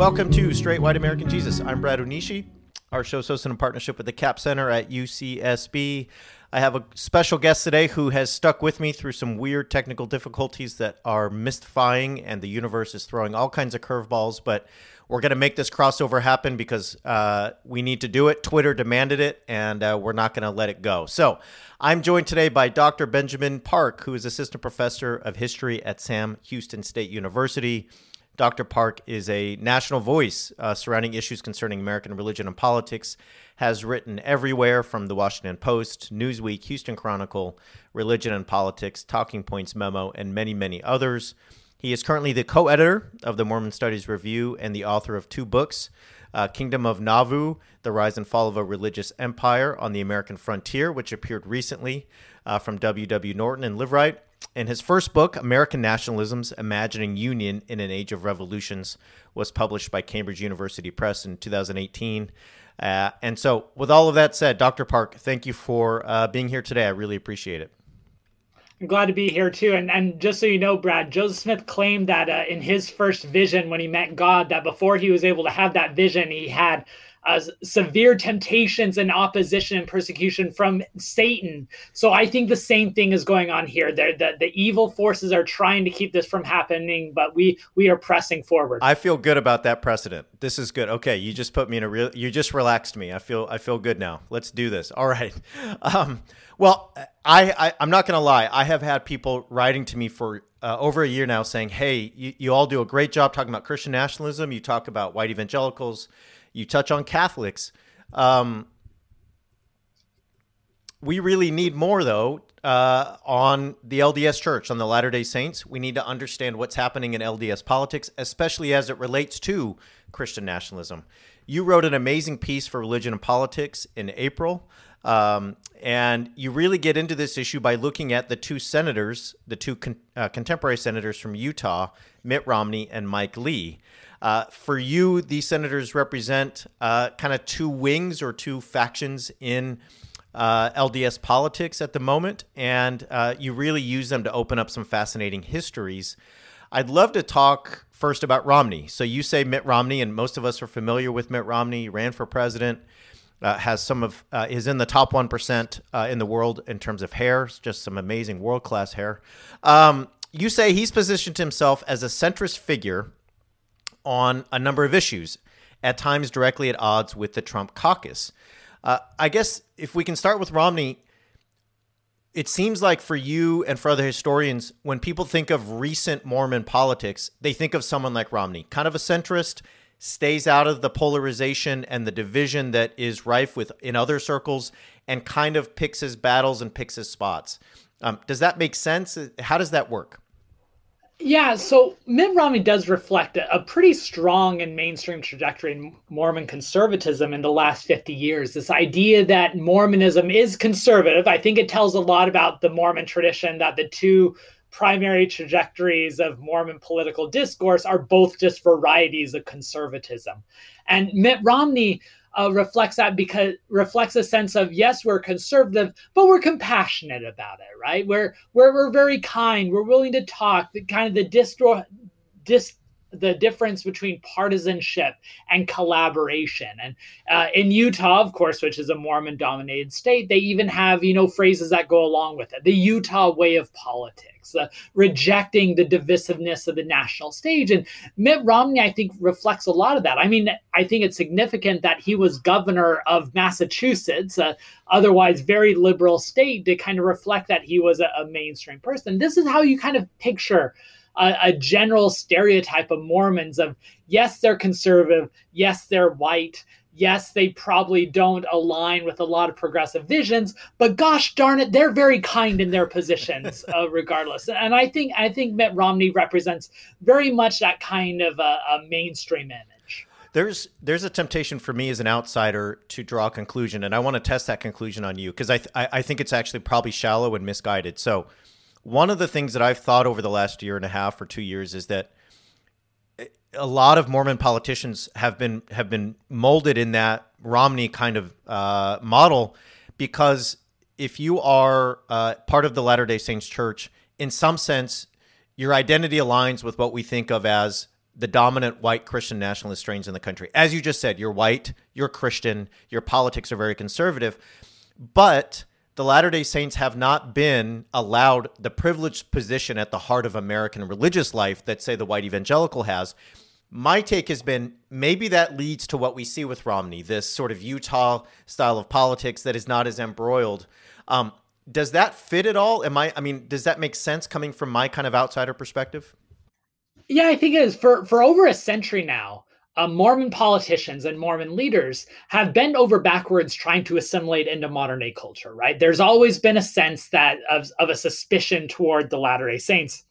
Welcome to Straight White American Jesus. I'm Brad Onishi. Our show's hosted in partnership with the Capps Center at UCSB. I have a special guest today who has stuck with me through some weird technical difficulties that are mystifying, and the universe is throwing all kinds of curveballs. But we're going to make this crossover happen because uh, we need to do it. Twitter demanded it, and uh, we're not going to let it go. So I'm joined today by Dr. Benjamin Park, who is assistant professor of history at Sam Houston State University. Dr. Park is a national voice uh, surrounding issues concerning American religion and politics, has written everywhere from the Washington Post, Newsweek, Houston Chronicle, Religion and Politics, Talking Points Memo, and many, many others. He is currently the co editor of the Mormon Studies Review and the author of two books uh, Kingdom of Nauvoo, The Rise and Fall of a Religious Empire on the American Frontier, which appeared recently uh, from W.W. Norton and Liveright, and his first book, American Nationalisms Imagining Union in an Age of Revolutions, was published by Cambridge University Press in 2018. Uh, and so, with all of that said, Dr. Park, thank you for uh, being here today. I really appreciate it. I'm glad to be here too. And and just so you know, Brad, Joseph Smith claimed that uh, in his first vision when he met God, that before he was able to have that vision, he had uh, severe temptations and opposition and persecution from Satan. So I think the same thing is going on here. There, the, the evil forces are trying to keep this from happening, but we we are pressing forward. I feel good about that precedent. This is good. Okay, you just put me in a real. You just relaxed me. I feel I feel good now. Let's do this. All right. Um, well, I, I am not to lie. I have had people writing to me for uh, over a year now saying, "Hey, you, you all do a great job talking about Christian nationalism. You talk about white evangelicals." You touch on Catholics. Um, we really need more, though, uh, on the LDS Church, on the Latter day Saints. We need to understand what's happening in LDS politics, especially as it relates to Christian nationalism. You wrote an amazing piece for Religion and Politics in April. Um, and you really get into this issue by looking at the two senators, the two con- uh, contemporary senators from Utah, Mitt Romney and Mike Lee. Uh, for you, these senators represent uh, kind of two wings or two factions in uh, LDS politics at the moment, and uh, you really use them to open up some fascinating histories. I'd love to talk first about Romney. So you say Mitt Romney, and most of us are familiar with Mitt Romney. Ran for president. Uh, has some of uh, is in the top one percent uh, in the world in terms of hair. It's just some amazing world class hair. Um, you say he's positioned himself as a centrist figure on a number of issues, at times directly at odds with the Trump caucus. Uh, I guess if we can start with Romney, it seems like for you and for other historians, when people think of recent Mormon politics, they think of someone like Romney, kind of a centrist, stays out of the polarization and the division that is rife with in other circles, and kind of picks his battles and picks his spots. Um, does that make sense? How does that work? Yeah, so Mitt Romney does reflect a, a, pretty strong and mainstream trajectory in Mormon conservatism in the last 50 years. This idea that Mormonism is conservative, I think it tells a lot about the Mormon tradition that the two primary trajectories of Mormon political discourse are both just varieties of conservatism. And Mitt Romney uh, reflects that because reflects a sense of yes, we're conservative, but we're compassionate about it, right? We're we're we're very kind. We're willing to talk. The kind of the distro dis the difference between partisanship and collaboration. And uh, in Utah, of course, which is a Mormon dominated state, they even have, you know, phrases that go along with it. The Utah way of politics, uh, rejecting the divisiveness of the national stage. And Mitt Romney, I think, reflects a lot of that. I mean, I think it's significant that he was governor of Massachusetts, uh, otherwise very liberal state, to kind of reflect that he was a, a mainstream person. This is how you kind of picture a, a general stereotype of Mormons of yes, they're conservative, yes, they're white, yes, they probably don't align with a lot of progressive visions, but gosh darn it, they're very kind in their positions, uh, regardless. And I think I think Mitt Romney represents very much that kind of a, a mainstream image. there's there's a temptation for me as an outsider to draw a conclusion, and I want to test that conclusion on you because I, th- I think it's actually probably shallow and misguided. So, one of the things that I've thought over the last year and a half or two years is that a lot of Mormon politicians have been have been molded in that Romney kind of uh, model because if you are uh, part of the Latter Day Saints Church, in some sense, your identity aligns with what we think of as the dominant white Christian nationalist strains in the country. As you just said, you're white, you're Christian, your politics are very conservative, but the Latter day Saints have not been allowed the privileged position at the heart of American religious life that, say, the white evangelical has. My take has been maybe that leads to what we see with Romney, this sort of Utah style of politics that is not as embroiled. Um, does that fit at all? Am I? I mean, does that make sense coming from my kind of outsider perspective? Yeah, I think it is. For for over a century now, uh, Mormon politicians and Mormon leaders have bent over backwards trying to assimilate into modern day culture. Right? There's always been a sense that of of a suspicion toward the Latter Day Saints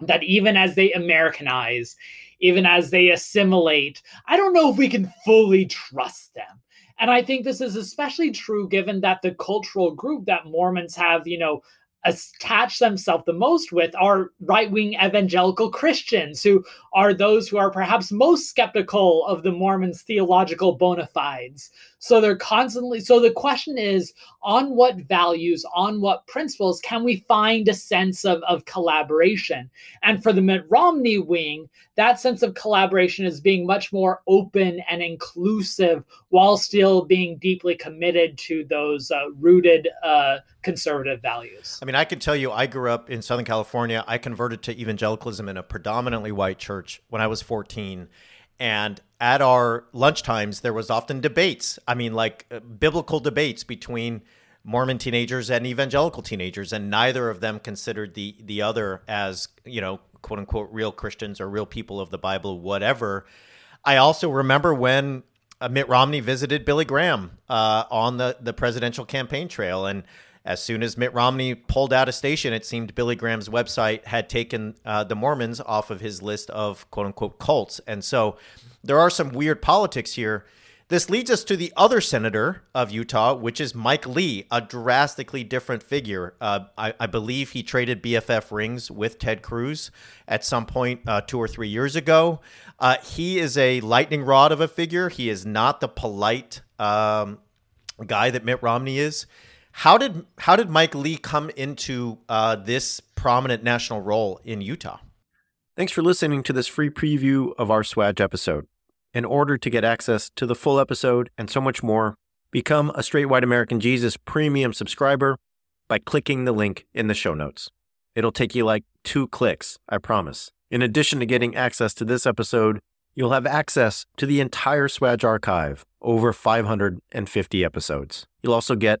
that even as they Americanize, even as they assimilate, I don't know if we can fully trust them. And I think this is especially true given that the cultural group that Mormons have, you know, attach themselves the most with are right wing evangelical Christians, who are those who are perhaps most skeptical of the Mormons' theological bona fides. So they're constantly, so the question is on what values, on what principles can we find a sense of, of collaboration? And for the Mitt Romney wing, that sense of collaboration is being much more open and inclusive while still being deeply committed to those uh, rooted uh, conservative values. I mean, I can tell you, I grew up in Southern California. I converted to evangelicalism in a predominantly white church when I was 14. And at our lunchtimes, there was often debates. I mean, like uh, biblical debates between Mormon teenagers and evangelical teenagers, and neither of them considered the the other as you know, quote unquote, real Christians or real people of the Bible, whatever. I also remember when uh, Mitt Romney visited Billy Graham uh, on the the presidential campaign trail, and as soon as Mitt Romney pulled out a station, it seemed Billy Graham's website had taken uh, the Mormons off of his list of quote unquote cults. And so there are some weird politics here. This leads us to the other senator of Utah, which is Mike Lee, a drastically different figure. Uh, I, I, believe he traded BFF rings with Ted Cruz at some point uh, two or three years ago. Uh, he is a lightning rod of a figure. He is not the polite um, guy that Mitt Romney is. How did how did Mike Lee come into uh, this prominent national role in Utah? Thanks for listening to this free preview of our SWAJ episode. In order to get access to the full episode and so much more, become a Straight White American Jesus premium subscriber by clicking the link in the show notes. It'll take you like two clicks, I promise. In addition to getting access to this episode, you'll have access to the entire SWAJ archive, over 550 episodes. You'll also get